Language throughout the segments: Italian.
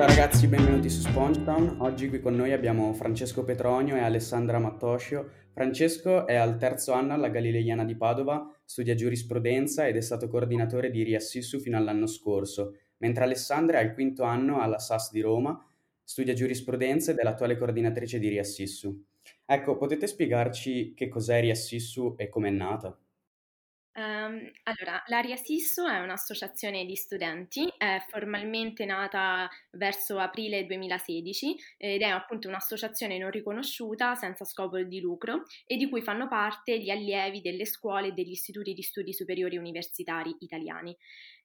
Ciao ragazzi, benvenuti su Spongetown. Oggi qui con noi abbiamo Francesco Petronio e Alessandra Mattoscio. Francesco è al terzo anno alla Galileiana di Padova, studia giurisprudenza ed è stato coordinatore di Riassissu fino all'anno scorso, mentre Alessandra è al quinto anno alla SAS di Roma, studia giurisprudenza ed è l'attuale coordinatrice di Riassissu. Ecco, potete spiegarci che cos'è Riassissu e come è nata? Um, allora, l'Aria Sisso è un'associazione di studenti, è formalmente nata verso aprile 2016 ed è appunto un'associazione non riconosciuta senza scopo di lucro e di cui fanno parte gli allievi delle scuole e degli istituti di studi superiori universitari italiani.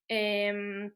Ehm,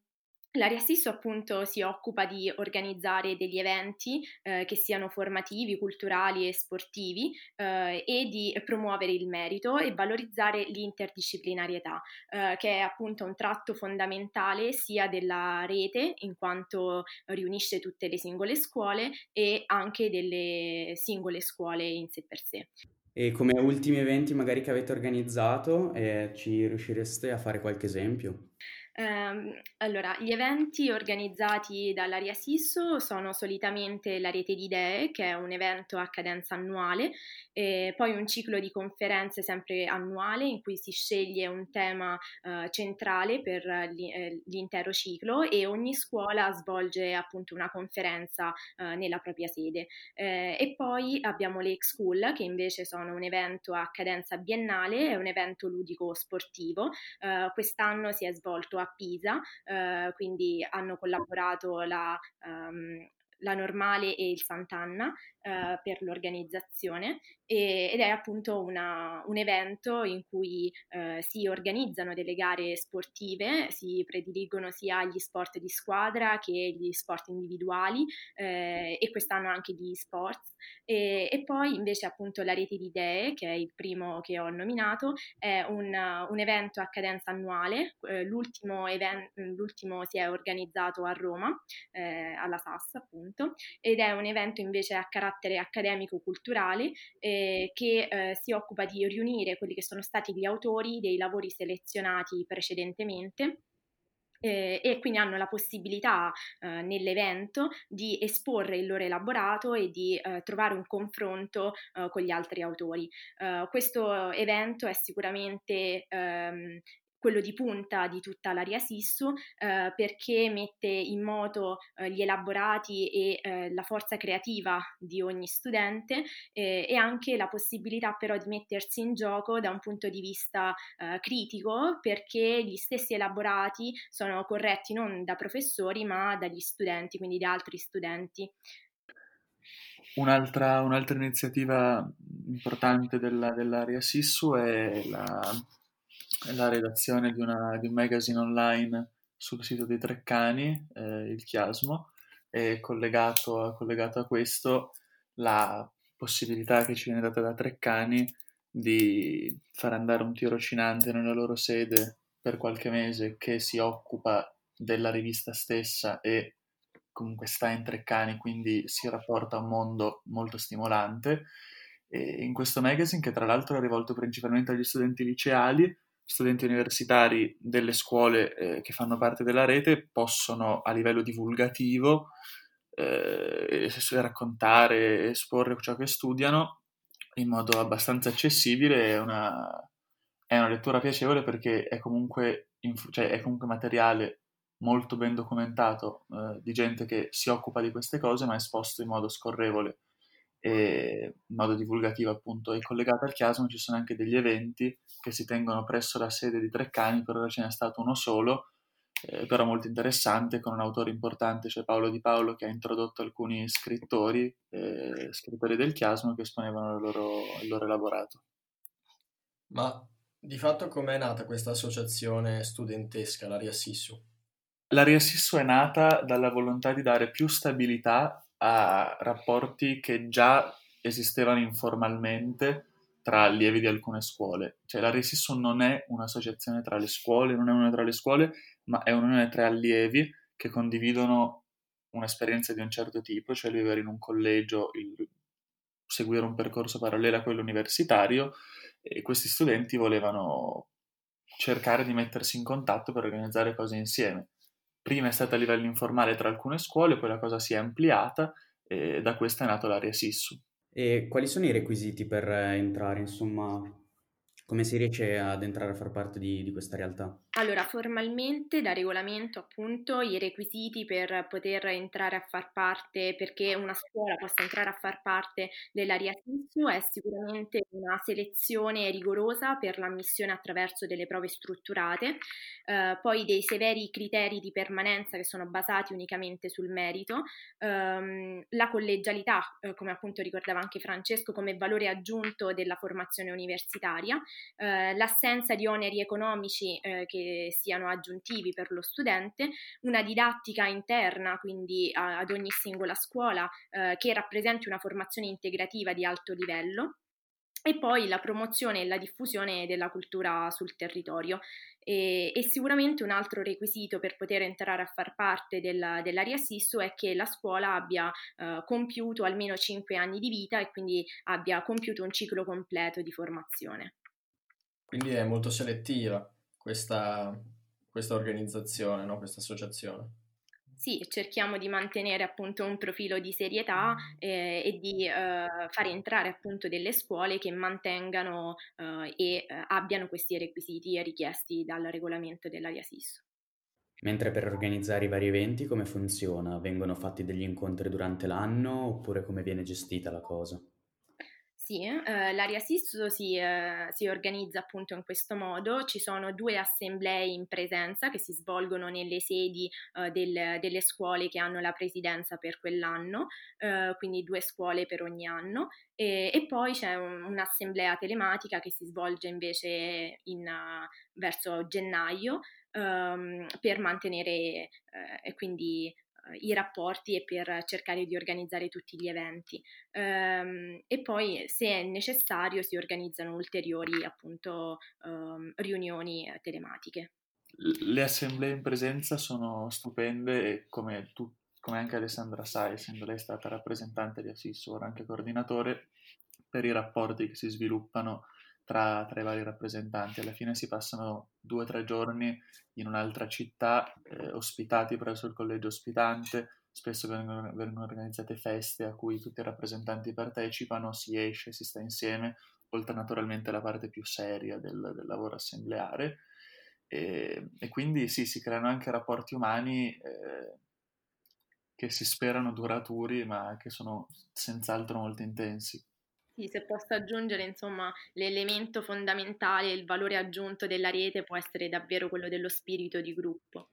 L'Area Sisso appunto si occupa di organizzare degli eventi eh, che siano formativi, culturali e sportivi eh, e di promuovere il merito e valorizzare l'interdisciplinarietà, eh, che è appunto un tratto fondamentale sia della rete, in quanto riunisce tutte le singole scuole, e anche delle singole scuole in sé per sé. E come ultimi eventi magari che avete organizzato, eh, ci riuscireste a fare qualche esempio? Um, allora, gli eventi organizzati dall'Aria Sisso sono solitamente la Rete di Idee, che è un evento a cadenza annuale, e poi un ciclo di conferenze sempre annuale in cui si sceglie un tema uh, centrale per eh, l'intero ciclo e ogni scuola svolge appunto una conferenza uh, nella propria sede. Eh, e poi abbiamo le School, che invece sono un evento a cadenza biennale, è un evento ludico sportivo. Uh, quest'anno si è svolto a Pisa, eh, quindi hanno collaborato la, um, la Normale e il Sant'Anna eh, per l'organizzazione. E, ed è appunto una, un evento in cui eh, si organizzano delle gare sportive, si prediligono sia gli sport di squadra che gli sport individuali eh, e quest'anno anche gli sports e, e, poi invece appunto la rete di idee che è il primo che ho nominato è un, un evento a cadenza annuale, eh, l'ultimo, event, l'ultimo si è organizzato a Roma eh, alla SAS appunto ed è un evento invece a carattere accademico-culturale eh, che eh, si occupa di riunire quelli che sono stati gli autori dei lavori selezionati precedentemente eh, e quindi hanno la possibilità eh, nell'evento di esporre il loro elaborato e di eh, trovare un confronto eh, con gli altri autori. Eh, questo evento è sicuramente ehm, quello di punta di tutta l'area SISSU eh, perché mette in moto eh, gli elaborati e eh, la forza creativa di ogni studente eh, e anche la possibilità però di mettersi in gioco da un punto di vista eh, critico perché gli stessi elaborati sono corretti non da professori ma dagli studenti, quindi da altri studenti. Un'altra, un'altra iniziativa importante della, dell'area SISSU è la la redazione di, una, di un magazine online sul sito dei Treccani, eh, il Chiasmo, e collegato, collegato, a questo la possibilità che ci viene data da Treccani di far andare un tirocinante nella loro sede per qualche mese che si occupa della rivista stessa e comunque sta in Treccani, quindi si rapporta a un mondo molto stimolante. E in questo magazine, che tra l'altro è rivolto principalmente agli studenti liceali, studenti universitari delle scuole eh, che fanno parte della rete possono a livello divulgativo eh, raccontare, esporre ciò che studiano in modo abbastanza accessibile, è una, è una lettura piacevole perché è comunque, inf- cioè è comunque materiale molto ben documentato eh, di gente che si occupa di queste cose ma esposto in modo scorrevole e in modo divulgativo appunto e collegato al chiasmo ci sono anche degli eventi che si tengono presso la sede di Treccani, per ora ce n'è stato uno solo, eh, però molto interessante, con un autore importante, cioè Paolo Di Paolo, che ha introdotto alcuni scrittori, eh, scrittori del chiasmo che esponevano il loro, il loro elaborato. Ma di fatto com'è nata questa associazione studentesca, la Riassissu? La Riassissu è nata dalla volontà di dare più stabilità a rapporti che già esistevano informalmente tra allievi di alcune scuole. Cioè la Resisso non è un'associazione tra le scuole, non è una tra le scuole, ma è un'unione tra allievi che condividono un'esperienza di un certo tipo, cioè vivere in un collegio, il, seguire un percorso parallelo a quello universitario e questi studenti volevano cercare di mettersi in contatto per organizzare cose insieme prima è stata a livello informale tra alcune scuole, poi la cosa si è ampliata e da questo è nato l'area SISSU. E quali sono i requisiti per entrare, insomma, come si riesce ad entrare a far parte di, di, questa realtà? Allora, formalmente da regolamento appunto i requisiti per poter entrare a far parte, perché una scuola possa entrare a far parte dell'area SISU è sicuramente una selezione rigorosa per l'ammissione attraverso delle prove strutturate, eh, poi dei severi criteri di permanenza che sono basati unicamente sul merito, ehm, la collegialità, eh, come appunto ricordava anche Francesco, come valore aggiunto della formazione universitaria, eh, l'assenza di oneri economici eh, che siano aggiuntivi per lo studente, una didattica interna, quindi a, ad ogni singola scuola, eh, che rappresenti una formazione integrativa di alto livello e poi la promozione e la diffusione della cultura sul territorio. E, e, sicuramente un altro requisito per poter entrare a far parte della, dell'area SISU è che la scuola abbia eh, compiuto almeno 5 anni di vita e quindi abbia compiuto un ciclo completo di formazione. Quindi è molto selettiva questa, questa organizzazione, no? questa associazione. Sì, cerchiamo di mantenere appunto un profilo di serietà eh, e di eh, far entrare appunto delle scuole che mantengano eh, e eh, abbiano questi requisiti richiesti dal regolamento dell'AIA SIS. Mentre per organizzare i vari eventi come funziona? Vengono fatti degli incontri durante l'anno oppure come viene gestita la cosa? Sì, eh, l'area SIS si, eh, si, organizza appunto in questo modo, ci sono due assemblee in presenza che si svolgono nelle sedi eh, del, delle scuole che hanno la presidenza per quell'anno, eh, quindi due scuole per ogni anno, e, e poi c'è un, un'assemblea telematica che si svolge invece in, uh, verso gennaio um, per mantenere eh, quindi i rapporti e per cercare di organizzare tutti gli eventi. Um, e poi, se è necessario, si organizzano ulteriori appunto um, riunioni telematiche. Le assemblee in presenza sono stupende e come, tu, come anche Alessandra sa, essendo lei stata rappresentante di Assissor, anche coordinatore, per i rapporti che si sviluppano tra, tra, i vari rappresentanti. Alla fine si passano due o tre giorni in un'altra città, eh, ospitati presso il collegio ospitante, spesso vengono, vengono, organizzate feste a cui tutti i rappresentanti partecipano, si esce, si sta insieme, oltre naturalmente alla parte più seria del, del lavoro assembleare. E, e, quindi sì, si creano anche rapporti umani eh, che si sperano duraturi, ma che sono senz'altro molto intensi. Sì, se posso aggiungere, insomma, l'elemento fondamentale, il valore aggiunto della rete può essere davvero quello dello spirito di gruppo.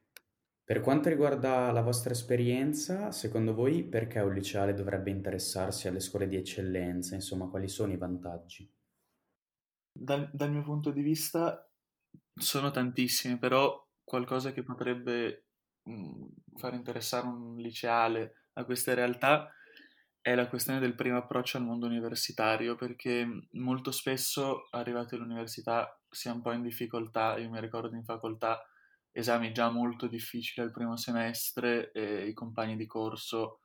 Per quanto riguarda la vostra esperienza, secondo voi perché un liceale dovrebbe interessarsi alle scuole di eccellenza? Insomma, quali sono i vantaggi? Dal, dal mio punto di vista sono tantissimi, però qualcosa che potrebbe mh, mm, far interessare un liceale a queste realtà è la questione del primo approccio al mondo universitario, perché molto spesso arrivati all'università si è un po' in difficoltà, io mi ricordo in facoltà esami già molto difficili al primo semestre e i compagni di corso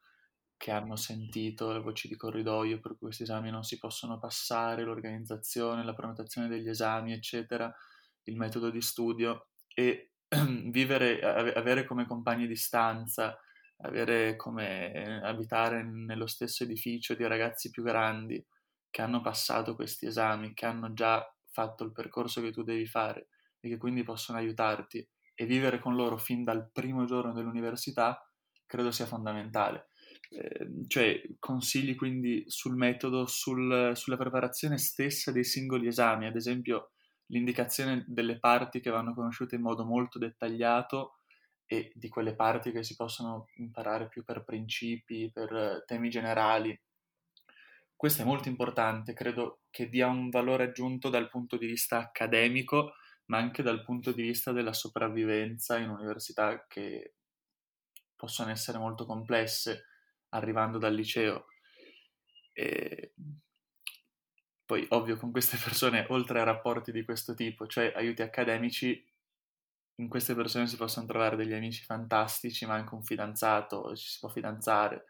che hanno sentito le voci di corridoio per cui questi esami non si possono passare, l'organizzazione, la prenotazione degli esami, eccetera, il metodo di studio e vivere, avere come compagni di stanza avere come eh, abitare nello stesso edificio di ragazzi più grandi che hanno passato questi esami, che hanno già fatto il percorso che tu devi fare e che quindi possono aiutarti e vivere con loro fin dal primo giorno dell'università, credo sia fondamentale. Eh, cioè, consigli quindi sul metodo, sul, sulla preparazione stessa dei singoli esami, ad esempio l'indicazione delle parti che vanno conosciute in modo molto dettagliato e di quelle parti che si possono imparare più per principi, per eh, temi generali. Questo è molto importante, credo che dia un valore aggiunto dal punto di vista accademico, ma anche dal punto di vista della sopravvivenza in università che possono essere molto complesse arrivando dal liceo. E poi, ovvio, con queste persone, oltre a rapporti di questo tipo, cioè aiuti accademici, in queste persone si possono trovare degli amici fantastici, ma anche un fidanzato, ci si può fidanzare,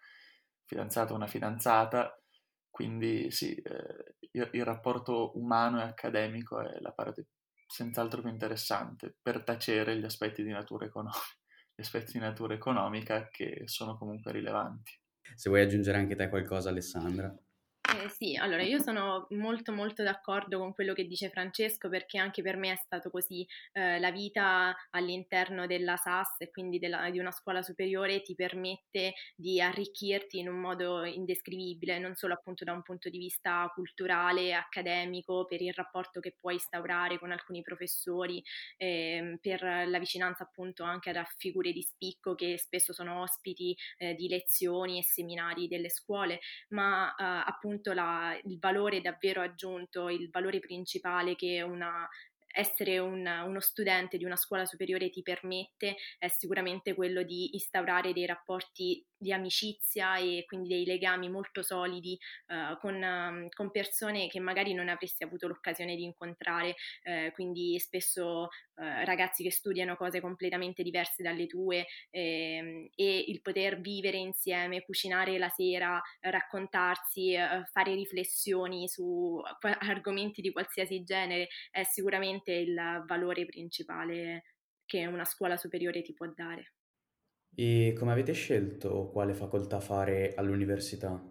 fidanzato o una fidanzata, quindi sì, eh, il, il, rapporto umano e accademico è la parte senz'altro più interessante per tacere gli aspetti di natura, econom- gli aspetti di natura economica che sono comunque rilevanti. Se vuoi aggiungere anche te qualcosa, Alessandra. Eh, sì, allora io sono molto molto d'accordo con quello che dice Francesco perché anche per me è stato così, eh, la vita all'interno della SAS e quindi della, di una scuola superiore ti permette di arricchirti in un modo indescrivibile, non solo appunto da un punto di vista culturale, accademico, per il rapporto che puoi instaurare con alcuni professori, eh, per la vicinanza appunto anche a figure di spicco che spesso sono ospiti eh, di lezioni e seminari delle scuole, ma eh, appunto appunto la, il valore davvero aggiunto, il valore principale che una, essere un, uno studente di una scuola superiore ti permette è sicuramente quello di instaurare dei rapporti di amicizia e quindi dei legami molto solidi uh, con, um, con, persone che magari non avresti avuto l'occasione di incontrare, uh, quindi spesso uh, ragazzi che studiano cose completamente diverse dalle tue ehm, e il poter vivere insieme, cucinare la sera, raccontarsi, fare riflessioni su argomenti di qualsiasi genere è sicuramente il valore principale che una scuola superiore ti può dare. E come avete scelto quale facoltà fare all'università?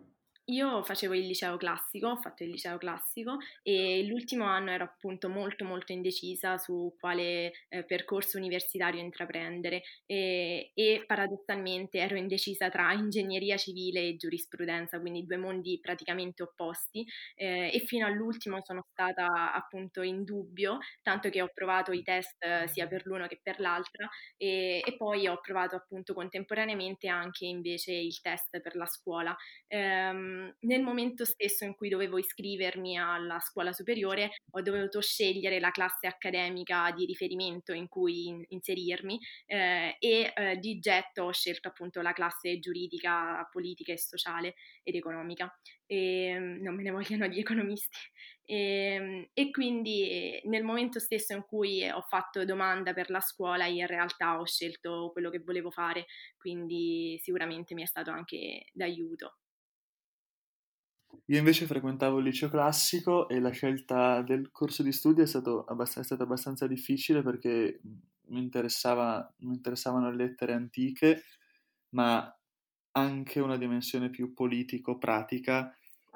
Io facevo il liceo classico, ho fatto il liceo classico e l'ultimo anno ero appunto molto molto indecisa su quale eh, percorso universitario intraprendere e, e, paradossalmente ero indecisa tra ingegneria civile e giurisprudenza, quindi due mondi praticamente opposti eh, e fino all'ultimo sono stata appunto in dubbio, tanto che ho provato i test eh, sia per l'uno che per l'altra e, e, poi ho provato appunto contemporaneamente anche invece il test per la scuola. Um, nel momento stesso in cui dovevo iscrivermi alla scuola superiore ho dovuto scegliere la classe accademica di riferimento in cui in- inserirmi eh, e eh, di getto ho scelto appunto la classe giuridica, politica e sociale ed economica. E, ehm, non me ne vogliono di economisti. E, ehm, e, quindi nel momento stesso in cui ho fatto domanda per la scuola, in realtà ho scelto quello che volevo fare, quindi sicuramente mi è stato anche d'aiuto. Io invece frequentavo il liceo classico e la scelta del corso di studio è, stato abbast- è stata abbastanza difficile perché mi, interessava, mi interessavano le lettere antiche, ma anche una dimensione più politico-pratica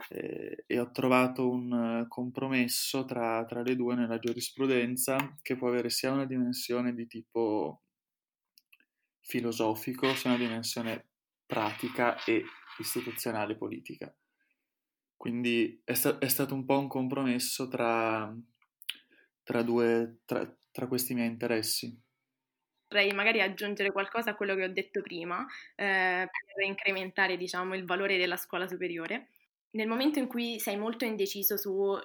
eh, e ho trovato un compromesso tra, tra, le due nella giurisprudenza che può avere sia una dimensione di tipo filosofico sia una dimensione pratica e istituzionale politica. Quindi è, sta- è, stato un po' un compromesso tra, tra, due, tra, tra questi miei interessi. Potrei magari aggiungere qualcosa a quello che ho detto prima eh, per incrementare diciamo, il valore della scuola superiore. Nel momento in cui sei molto indeciso su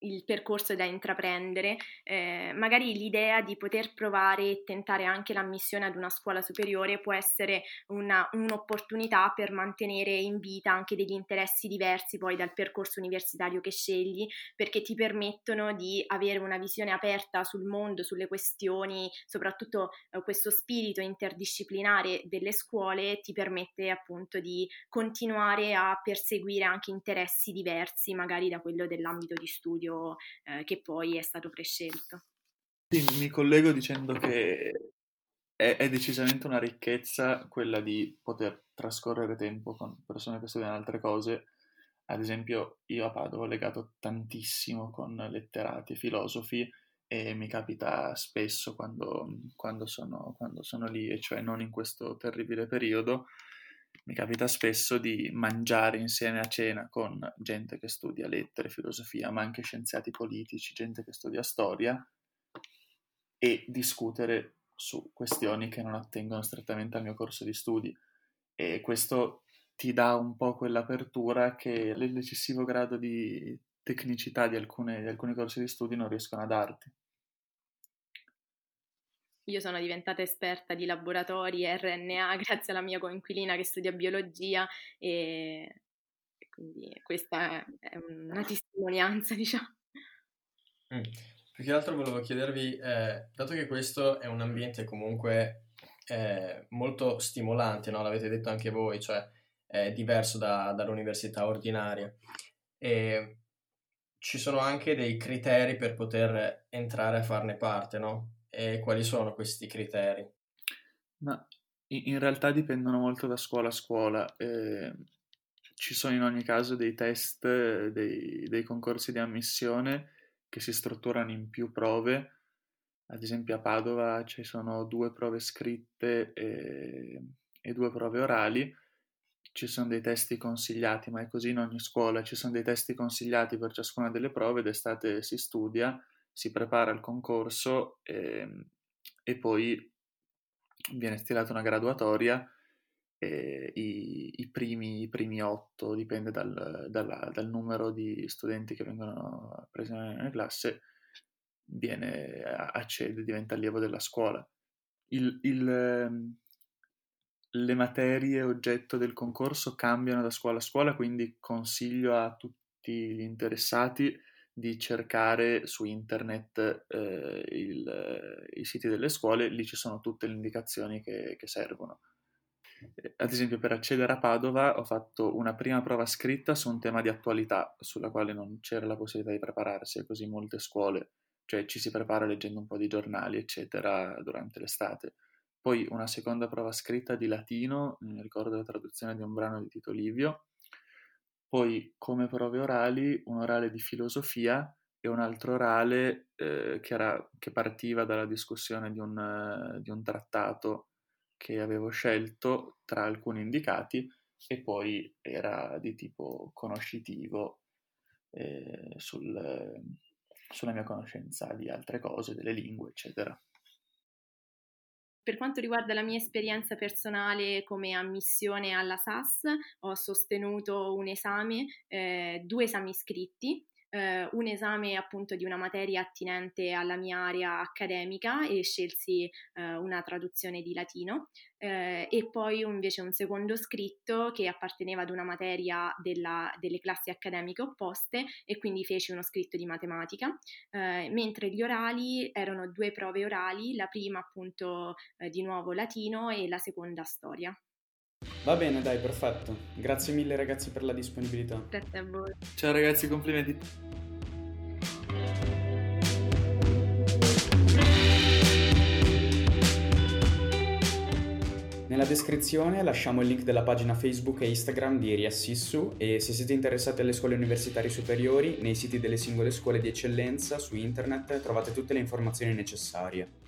il percorso da intraprendere, eh, magari l'idea di poter provare e tentare anche l'ammissione ad una scuola superiore può essere una, un'opportunità per mantenere in vita anche degli interessi diversi poi dal percorso universitario che scegli, perché ti permettono di avere una visione aperta sul mondo, sulle questioni, soprattutto eh, questo spirito interdisciplinare delle scuole ti permette appunto di continuare a perseguire anche interessi diversi magari da quello dell'ambito di studio studio eh, che poi è stato prescelto. Sì, mi collego dicendo che è, è, decisamente una ricchezza quella di poter trascorrere tempo con persone che studiano altre cose. Ad esempio, io a Padova ho legato tantissimo con letterati e filosofi e mi capita spesso quando, quando, sono, quando sono lì, e cioè non in questo terribile periodo, mi capita spesso di mangiare insieme a cena con gente che studia lettere, filosofia, ma anche scienziati politici, gente che studia storia e discutere su questioni che non attengono strettamente al mio corso di studi. E questo ti dà un po' quell'apertura che l'eccessivo grado di tecnicità di, alcune, di alcuni corsi di studi non riescono a darti. Io sono diventata esperta di laboratori RNA grazie alla mia coinquilina che studia biologia e quindi questa è una testimonianza, diciamo. Mm. Più che altro volevo chiedervi, eh, dato che questo è un ambiente comunque eh, molto stimolante, no? l'avete detto anche voi, cioè è diverso da, dall'università ordinaria, e ci sono anche dei criteri per poter entrare a farne parte, no? E quali sono questi criteri? Ma in realtà dipendono molto da scuola a scuola. Eh, ci sono in ogni caso dei test, dei, dei, concorsi di ammissione che si strutturano in più prove. Ad esempio a Padova ci sono due prove scritte e, e due prove orali. Ci sono dei testi consigliati, ma è così in ogni scuola. Ci sono dei testi consigliati per ciascuna delle prove, d'estate si studia, si prepara il concorso e, e poi viene stilata una graduatoria e i, i, primi, i primi otto, dipende dal, dalla, dal, numero di studenti che vengono presi nella classe, viene, accede, diventa allievo della scuola. Il, il, ehm, le materie oggetto del concorso cambiano da scuola a scuola, quindi consiglio a tutti gli interessati di cercare su internet eh, il, i siti delle scuole, lì ci sono tutte le indicazioni che, che servono. Eh, ad esempio, per accedere a Padova ho fatto una prima prova scritta su un tema di attualità, sulla quale non c'era la possibilità di prepararsi, così molte scuole, cioè ci si prepara leggendo un po' di giornali, eccetera, durante l'estate. Poi una seconda prova scritta di latino, mi ricordo la traduzione di un brano di Tito Livio, poi come prove orali un orale di filosofia e un altro orale eh, che, era, che, partiva dalla discussione di un, uh, di un, trattato che avevo scelto tra alcuni indicati e poi era di tipo conoscitivo eh, sul, sulla mia conoscenza di altre cose, delle lingue, eccetera. Per quanto riguarda la mia esperienza personale come ammissione alla SAS, ho sostenuto un esame, eh, due esami scritti, eh, un esame appunto di una materia attinente alla mia area accademica e scelsi eh, una traduzione di latino eh, e poi invece un secondo scritto che apparteneva ad una materia della, delle classi accademiche opposte e quindi feci uno scritto di matematica, eh, mentre gli orali erano due prove orali, la prima appunto eh, di nuovo latino e la seconda storia. Va bene, dai, perfetto. Grazie mille ragazzi per la disponibilità. Grazie a voi. Ciao ragazzi, complimenti. Nella descrizione lasciamo il link della pagina Facebook e Instagram di Riassissu e se siete interessati alle scuole universitarie superiori, nei siti delle singole scuole di eccellenza su internet trovate tutte le informazioni necessarie.